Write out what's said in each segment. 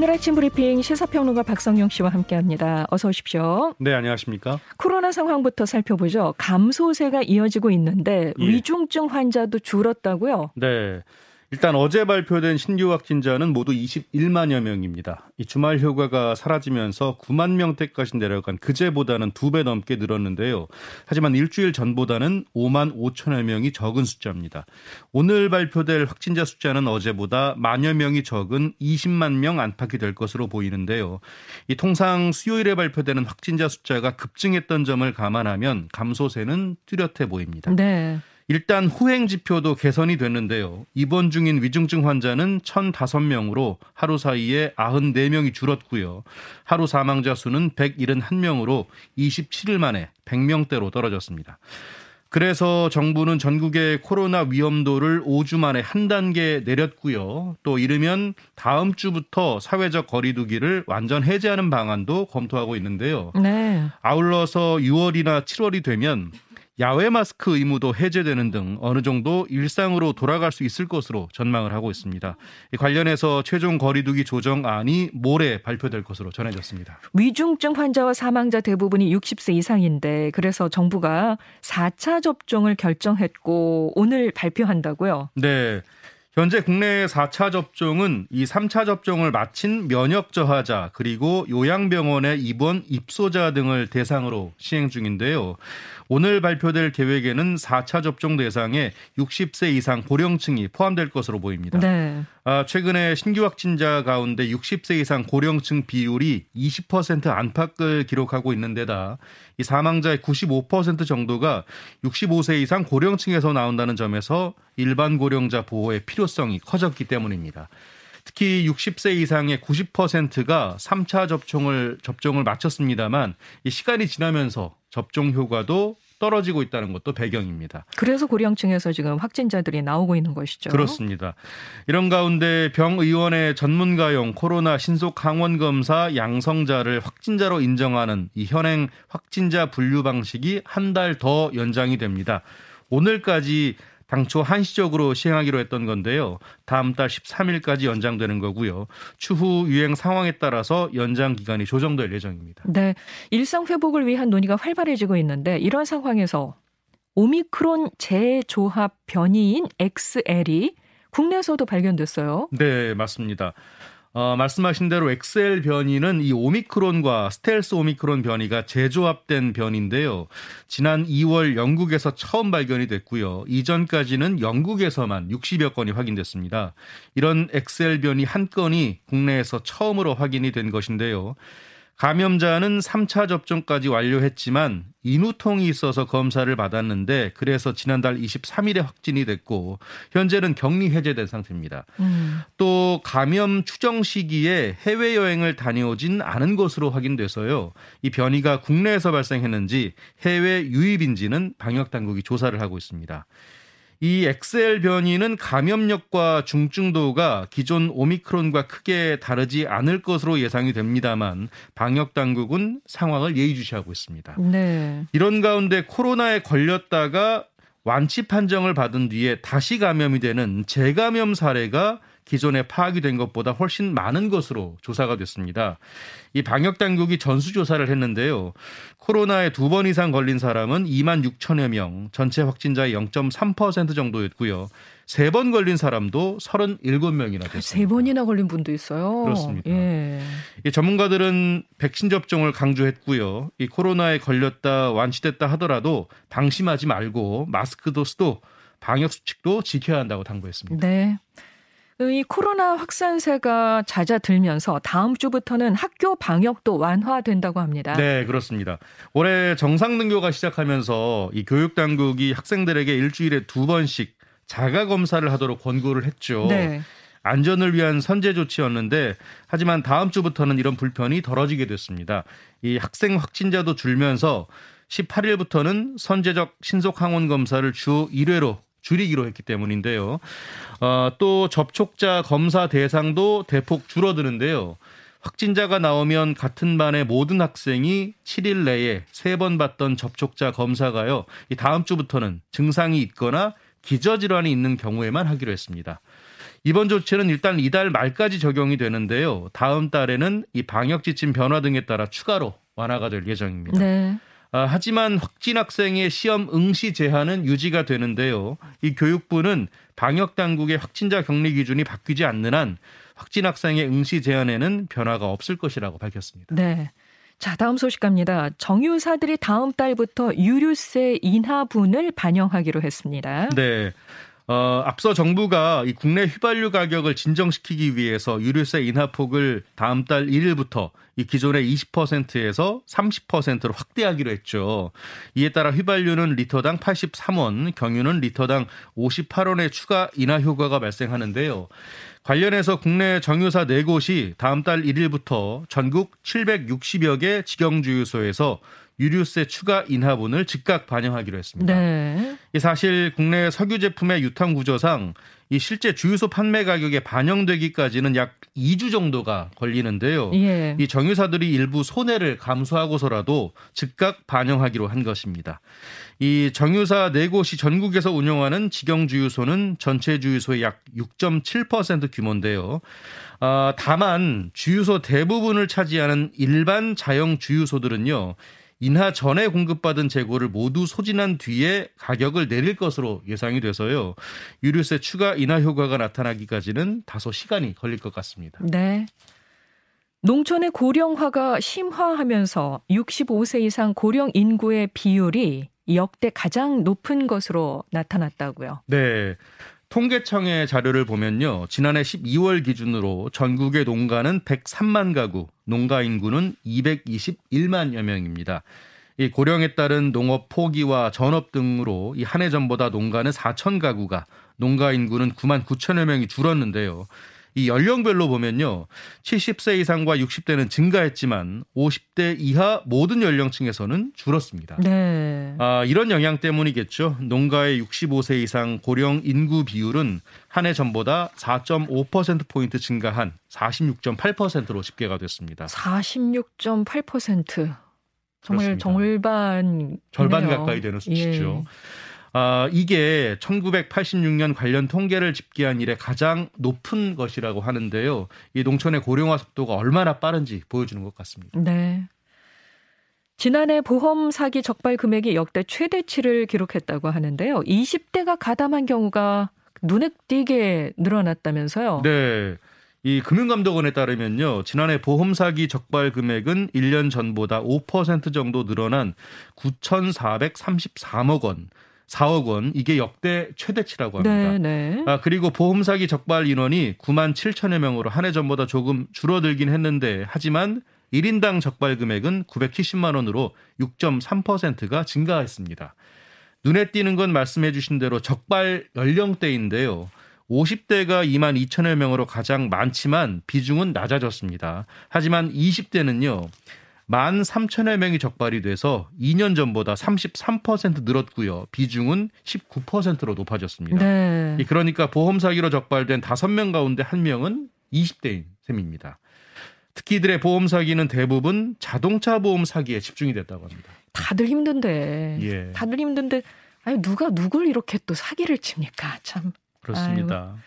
오늘 아침 브리핑 시사평론가 박성용 씨와 함께합니다. 어서 오십시오. 네, 안녕하십니까? 코로나 상황부터 살펴보죠. 감소세가 이어지고 있는데 예. 위중증 환자도 줄었다고요? 네. 일단 어제 발표된 신규 확진자는 모두 21만여 명입니다. 이 주말 효과가 사라지면서 9만 명대까지 내려간 그제보다는 두 배 넘게 늘었는데요. 하지만 일주일 전보다는 5만 5천여 명이 적은 숫자입니다. 오늘 발표될 확진자 숫자는 어제보다 만여 명이 적은 20만 명 안팎이 될 것으로 보이는데요. 이 통상 수요일에 발표되는 확진자 숫자가 급증했던 점을 감안하면 감소세는 뚜렷해 보입니다. 네. 일단 후행 지표도 개선이 됐는데요. 입원 중인 위중증 환자는 1,005명으로 하루 사이에 94명이 줄었고요. 하루 사망자 수는 171명으로 27일 만에 100명대로 떨어졌습니다. 그래서 정부는 전국의 코로나 위험도를 5주 만에 한 단계 내렸고요. 또 이르면 다음 주부터 사회적 거리두기를 완전 해제하는 방안도 검토하고 있는데요. 네. 아울러서 6월이나 7월이 되면 야외 마스크 의무도 해제되는 등 어느 정도 일상으로 돌아갈 수 있을 것으로 전망을 하고 있습니다. 관련해서 최종 거리두기 조정안이 모레 발표될 것으로 전해졌습니다. 위중증 환자와 사망자 대부분이 60세 이상인데 그래서 정부가 4차 접종을 결정했고 오늘 발표한다고요? 네. 현재 국내 4차 접종은 이 3차 접종을 마친 면역 저하자 그리고 요양병원의 입원 입소자 등을 대상으로 시행 중인데요. 오늘 발표될 계획에는 4차 접종 대상에 60세 이상 고령층이 포함될 것으로 보입니다. 네. 아, 최근에 신규 확진자 가운데 60세 이상 고령층 비율이 20% 안팎을 기록하고 있는 데다 이 사망자의 95% 정도가 65세 이상 고령층에서 나온다는 점에서 일반 고령자 보호의 필요성이 커졌기 때문입니다. 특히 60세 이상의 90%가 3차 접종을 접종을 마쳤습니다만 이 시간이 지나면서 접종 효과도 떨어지고 있다는 것도 배경입니다. 그래서 고령층에서 지금 확진자들이 나오고 있는 것이죠. 그렇습니다. 이런 가운데 병의원의 전문가용 코로나 신속 항원 검사 양성자를 확진자로 인정하는 이 현행 확진자 분류 방식이 한 달 더 연장이 됩니다. 오늘까지 당초 한시적으로 시행하기로 했던 건데요. 다음 달 13일까지 연장되는 거고요. 추후 유행 상황에 따라서 연장 기간이 조정될 예정입니다. 네. 일상 회복을 위한 논의가 활발해지고 있는데 이런 상황에서 오미크론 재조합 변이인 XL이 국내에서도 발견됐어요. 네, 맞습니다. 어, 말씀하신 대로 엑셀 변이는 이 오미크론과 스텔스 오미크론 변이가 재조합된 변인데요. 지난 2월 영국에서 처음 발견이 됐고요. 이전까지는 영국에서만 60여 건이 확인됐습니다. 이런 엑셀 변이 한 건이 국내에서 처음으로 확인이 된 것인데요. 감염자는 3차 접종까지 완료했지만 인후통이 있어서 검사를 받았는데 그래서 지난달 23일에 확진이 됐고 현재는 격리 해제된 상태입니다. 음. 또 감염 추정 시기에 해외 여행을 다녀오진 않은 것으로 확인돼서요. 이 변이가 국내에서 발생했는지 해외 유입인지는 방역 당국이 조사를 하고 있습니다. 이 엑셀 변이는 감염력과 중증도가 기존 오미크론과 크게 다르지 않을 것으로 예상이 됩니다만 방역 당국은 상황을 예의주시하고 있습니다. 네. 이런 가운데 코로나에 걸렸다가 완치 판정을 받은 뒤에 다시 감염이 되는 재감염 사례가 기존에 파악이 된 것보다 훨씬 많은 것으로 조사가 됐습니다. 이 방역 당국이 전수 조사를 했는데요. 코로나에 두 번 이상 걸린 사람은 2만 6천여 명, 전체 확진자의 0.3% 정도였고요. 세 번 걸린 사람도 37명이나 됐습니다. 세 번이나 걸린 분도 있어요. 그렇습니다. 예. 이 전문가들은 백신 접종을 강조했고요. 이 코로나에 걸렸다 완치됐다 하더라도 방심하지 말고 마스크도 쓰도 방역 수칙도 지켜야 한다고 당부했습니다. 네. 이 코로나 확산세가 잦아들면서 다음 주부터는 학교 방역도 완화된다고 합니다. 네, 그렇습니다. 올해 정상 등교가 시작하면서 이 교육 당국이 학생들에게 일주일에 두 번씩 자가 검사를 하도록 권고를 했죠. 네. 안전을 위한 선제 조치였는데 하지만 다음 주부터는 이런 불편이 덜어지게 됐습니다. 이 학생 확진자도 줄면서 18일부터는 선제적 신속 항원 검사를 주 1회로 줄이기로 했기 때문인데요. 어, 또 접촉자 검사 대상도 대폭 줄어드는데요. 확진자가 나오면 같은 반의 모든 학생이 7일 내에 3번 받던 접촉자 검사가요. 이 다음 주부터는 증상이 있거나 기저질환이 있는 경우에만 하기로 했습니다. 이번 조치는 일단 이달 말까지 적용이 되는데요. 다음 달에는 이 방역 지침 변화 등에 따라 추가로 완화가 될 예정입니다. 네. 아, 하지만 확진 학생의 시험 응시 제한은 유지가 되는데요. 이 교육부는 방역 당국의 확진자 격리 기준이 바뀌지 않는 한 확진 학생의 응시 제한에는 변화가 없을 것이라고 밝혔습니다. 네. 자, 다음 소식 갑니다. 정유사들이 다음 달부터 유류세 인하분을 반영하기로 했습니다. 네. 어, 앞서 정부가 이 국내 휘발유 가격을 진정시키기 위해서 유류세 인하폭을 다음 달 1일부터 이 기존의 20%에서 30%로 확대하기로 했죠. 이에 따라 휘발유는 리터당 83원, 경유는 리터당 58원의 추가 인하 효과가 발생하는데요. 관련해서 국내 정유사 4곳이 다음 달 1일부터 전국 760여 개 직영주유소에서 유류세 추가 인하분을 즉각 반영하기로 했습니다. 네. 사실 국내 석유 제품의 유통 구조상 이 실제 주유소 판매 가격에 반영되기까지는 약 2주 정도가 걸리는데요. 예. 이 정유사들이 일부 손해를 감수하고서라도 즉각 반영하기로 한 것입니다. 이 정유사 4곳이 전국에서 운영하는 직영 주유소는 전체 주유소의 약 6.7% 규모인데요. 아, 다만 주유소 대부분을 차지하는 일반 자영 주유소들은요. 인하 전에 공급받은 재고를 모두 소진한 뒤에 가격을 내릴 것으로 예상이 돼서요. 유류세 추가 인하 효과가 나타나기까지는 다소 시간이 걸릴 것 같습니다. 네. 농촌의 고령화가 심화하면서 65세 이상 고령 인구의 비율이 역대 가장 높은 것으로 나타났다고요. 네. 통계청의 자료를 보면요. 지난해 12월 기준으로 전국의 농가는 103만 가구, 농가 인구는 221만여 명입니다. 이 고령에 따른 농업 포기와 전업 등으로 이 한 해 전보다 농가는 4천 가구가 농가 인구는 9만 9천여 명이 줄었는데요. 이 연령별로 보면요. 70세 이상과 60대는 증가했지만 50대 이하 모든 연령층에서는 줄었습니다. 네. 아, 이런 영향 때문이겠죠. 농가의 65세 이상 고령 인구 비율은 한 해 전보다 4.5%포인트 증가한 46.8%로 집계가 됐습니다. 46.8%. 정말 그렇습니다. 절반 절반 가까이 되는 수치죠. 예. 아, 이게 1986년 관련 통계를 집계한 이래 가장 높은 것이라고 하는데요. 이 농촌의 고령화 속도가 얼마나 빠른지 보여주는 것 같습니다. 네. 지난해 보험 사기 적발 금액이 역대 최대치를 기록했다고 하는데요. 20대가 가담한 경우가 눈에 띄게 늘어났다면서요. 네. 이 금융감독원에 따르면요. 지난해 보험 사기 적발 금액은 1년 전보다 5% 정도 늘어난 9,433억 원. 4억 원 이게 역대 최대치라고 합니다. 네, 네. 아, 그리고 보험 사기 적발 인원이 9만 7천여 명으로 한 해 전보다 조금 줄어들긴 했는데 하지만 1인당 적발 금액은 970만 원으로 6.3%가 증가했습니다. 눈에 띄는 건 말씀해 주신 대로 적발 연령대인데요. 50대가 2만 2천여 명으로 가장 많지만 비중은 낮아졌습니다. 하지만 20대는요. 만 3천여 명이 적발이 돼서 2년 전보다 33% 늘었고요. 비중은 19%로 높아졌습니다. 네. 그러니까 보험 사기로 적발된 5명 가운데 1명은 20대인 셈입니다. 특히 이들의 보험 사기는 대부분 자동차 보험 사기에 집중이 됐다고 합니다. 다들 힘든데. 예. 다들 힘든데 아니 누가 누굴 이렇게 또 사기를 칩니까? 참. 그렇습니다. 아유.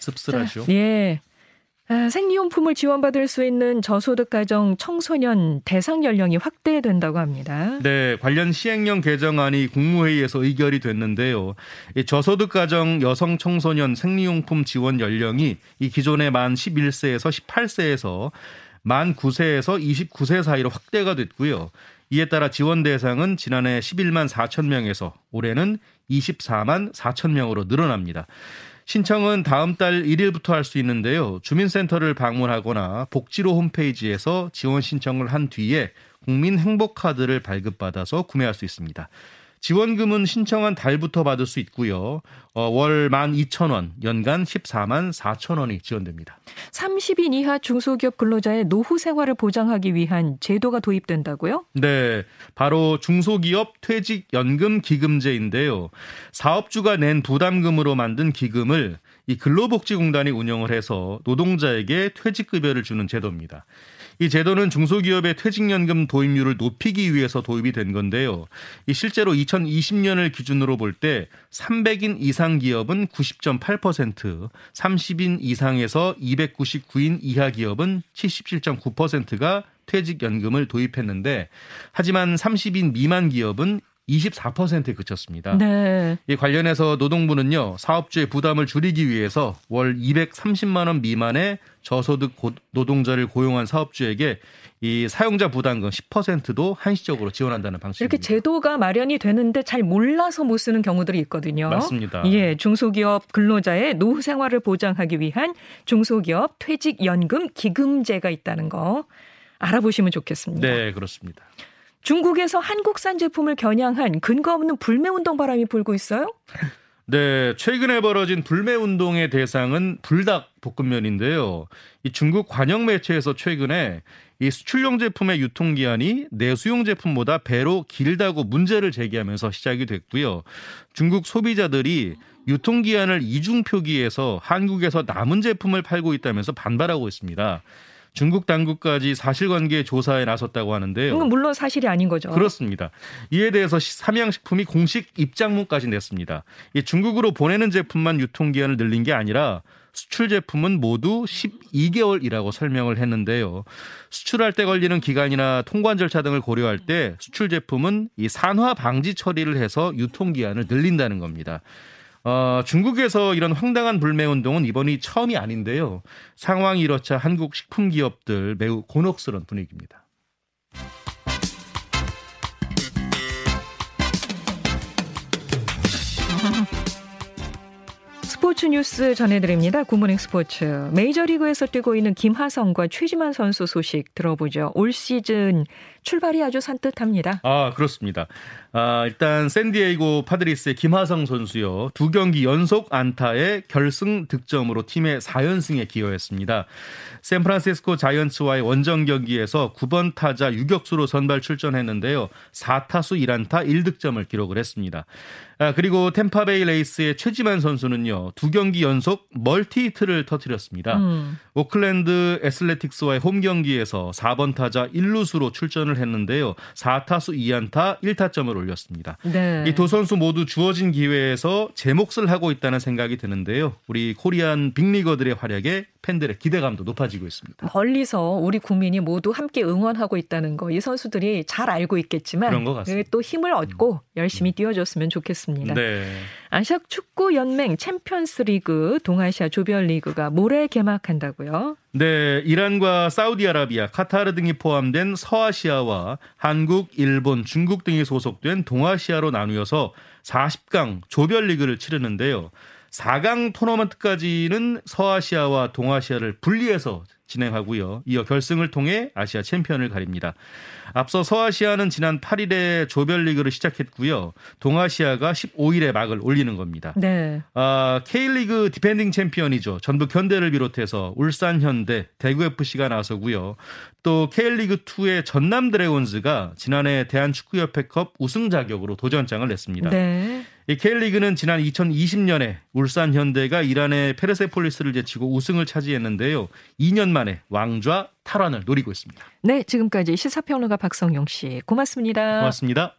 씁쓸하죠. 자, 예. 아, 생리용품을 지원받을 수 있는 저소득 가정 청소년 대상 연령이 확대된다고 합니다. 네, 관련 시행령 개정안이 국무회의에서 의결이 됐는데요. 이 저소득 가정 여성 청소년 생리용품 지원 연령이 이 기존의 만 11세에서 18세에서 만 9세에서 29세 사이로 확대가 됐고요. 이에 따라 지원 대상은 지난해 11만 4천 명에서 올해는 24만 4천 명으로 늘어납니다. 신청은 다음 달 1일부터 할 수 있는데요. 주민센터를 방문하거나 복지로 홈페이지에서 지원 신청을 한 뒤에 국민 행복카드를 발급받아서 구매할 수 있습니다. 지원금은 신청한 달부터 받을 수 있고요. 어, 월 12,000원, 연간 14만 4천원이 지원됩니다. 30인 이하 중소기업 근로자의 노후 생활을 보장하기 위한 제도가 도입된다고요? 네. 바로 중소기업 퇴직연금 기금제인데요. 사업주가 낸 부담금으로 만든 기금을 이 근로복지공단이 운영을 해서 노동자에게 퇴직급여를 주는 제도입니다. 이 제도는 중소기업의 퇴직연금 도입률을 높이기 위해서 도입이 된 건데요. 이 실제로 2020년을 기준으로 볼 때 300인 이상 기업은 90.8%, 30인 이상에서 299인 이하 기업은 77.9%가 퇴직연금을 도입했는데 하지만 30인 미만 기업은 24%에 그쳤습니다. 네. 이 관련해서 노동부는요 사업주의 부담을 줄이기 위해서 월 230만 원 미만의 저소득 노동자를 고용한 사업주에게 이 사용자 부담금 10%도 한시적으로 지원한다는 방식입니다. 이렇게 제도가 마련이 되는데 잘 몰라서 못 쓰는 경우들이 있거든요. 맞습니다. 예, 중소기업 근로자의 노후 생활을 보장하기 위한 중소기업 퇴직연금 기금제가 있다는 거 알아보시면 좋겠습니다. 네, 그렇습니다. 중국에서 한국산 제품을 겨냥한 근거 없는 불매 운동 바람이 불고 있어요? 네, 최근에 벌어진 불매 운동의 대상은 불닭 볶음면인데요. 이 중국 관영 매체에서 최근에 이 수출용 제품의 유통 기한이 내수용 제품보다 배로 길다고 문제를 제기하면서 시작이 됐고요. 중국 소비자들이 유통 기한을 이중 표기해서 한국에서 남은 제품을 팔고 있다면서 반발하고 있습니다. 중국 당국까지 사실관계 조사에 나섰다고 하는데요. 물론 사실이 아닌 거죠. 그렇습니다. 이에 대해서 삼양식품이 공식 입장문까지 냈습니다. 중국으로 보내는 제품만 유통기한을 늘린 게 아니라 수출 제품은 모두 12개월이라고 설명을 했는데요. 수출할 때 걸리는 기간이나 통관 절차 등을 고려할 때 수출 제품은 이 산화 방지 처리를 해서 유통 기한을 늘린다는 겁니다. 어, 중국에서 이런 황당한 불매 운동은 이번이 처음이 아닌데요. 상황이 이렇자 한국 식품 기업들 매우 곤혹스러운 분위기입니다. 스포츠 뉴스 전해드립니다. 굿모닝 스포츠. 메이저리그에서 뛰고 있는 김하성과 최지만 선수 소식 들어보죠. 올 시즌 출발이 아주 산뜻합니다. 아, 그렇습니다. 아, 일단 샌디에이고 파드리스의 김하성 선수요. 두 경기 연속 안타의 결승 득점으로 팀의 4연승에 기여했습니다. 샌프란시스코 자이언츠와의 원정 경기에서 9번 타자 유격수로 선발 출전했는데요. 4타수 1안타 1득점을 기록을 했습니다. 아, 그리고 템파베이 레이스의 최지만 선수는요. 두 경기 연속 멀티히트를 터뜨렸습니다. 음. 오클랜드 애슬레틱스와의 홈 경기에서 4번 타자 1루수로 출전을 했는데요. 4타수 2안타 1타점을 올렸습니다. 네. 이두 선수 모두 주어진 기회에서 제 몫을 하고 있다는 생각이 드는데요. 우리 코리안 빅리거들의 활약에 팬들의 기대감도 높아지고 있습니다. 멀리서 우리 국민이 모두 함께 응원하고 있다는 거 이 선수들이 잘 알고 있겠지만 그런 것 같습니다. 또 힘을 얻고 음. 열심히 뛰어줬으면 좋겠습니다. 네. 아시아 축구 연맹 챔피언스 리그 동아시아 조별 리그가 모레 개막한다고요? 네, 이란과 사우디아라비아, 카타르 등이 포함된 서아시아와 한국, 일본, 중국 등이 소속된 동아시아로 나누어서 40강 조별 리그를 치르는데요. 4강 토너먼트까지는 서아시아와 동아시아를 분리해서 진행하고요. 이어 결승을 통해 아시아 챔피언을 가립니다. 앞서 서아시아는 지난 8일에 조별리그를 시작했고요. 동아시아가 15일에 막을 올리는 겁니다. 네. 아, K리그 디펜딩 챔피언이죠. 전북 현대를 비롯해서 울산 현대, 대구 FC가 나서고요. 또 K리그 2의 전남 드래곤즈가 지난해 대한축구협회컵 우승 자격으로 도전장을 냈습니다. 네. 이 K리그는 지난 2020년에 울산 현대가 이란의 페르세폴리스를 제치고 우승을 차지했는데요. 2년 만에 왕좌 탈환을 노리고 있습니다. 네, 지금까지 시사평론가 박성용 씨 고맙습니다. 고맙습니다.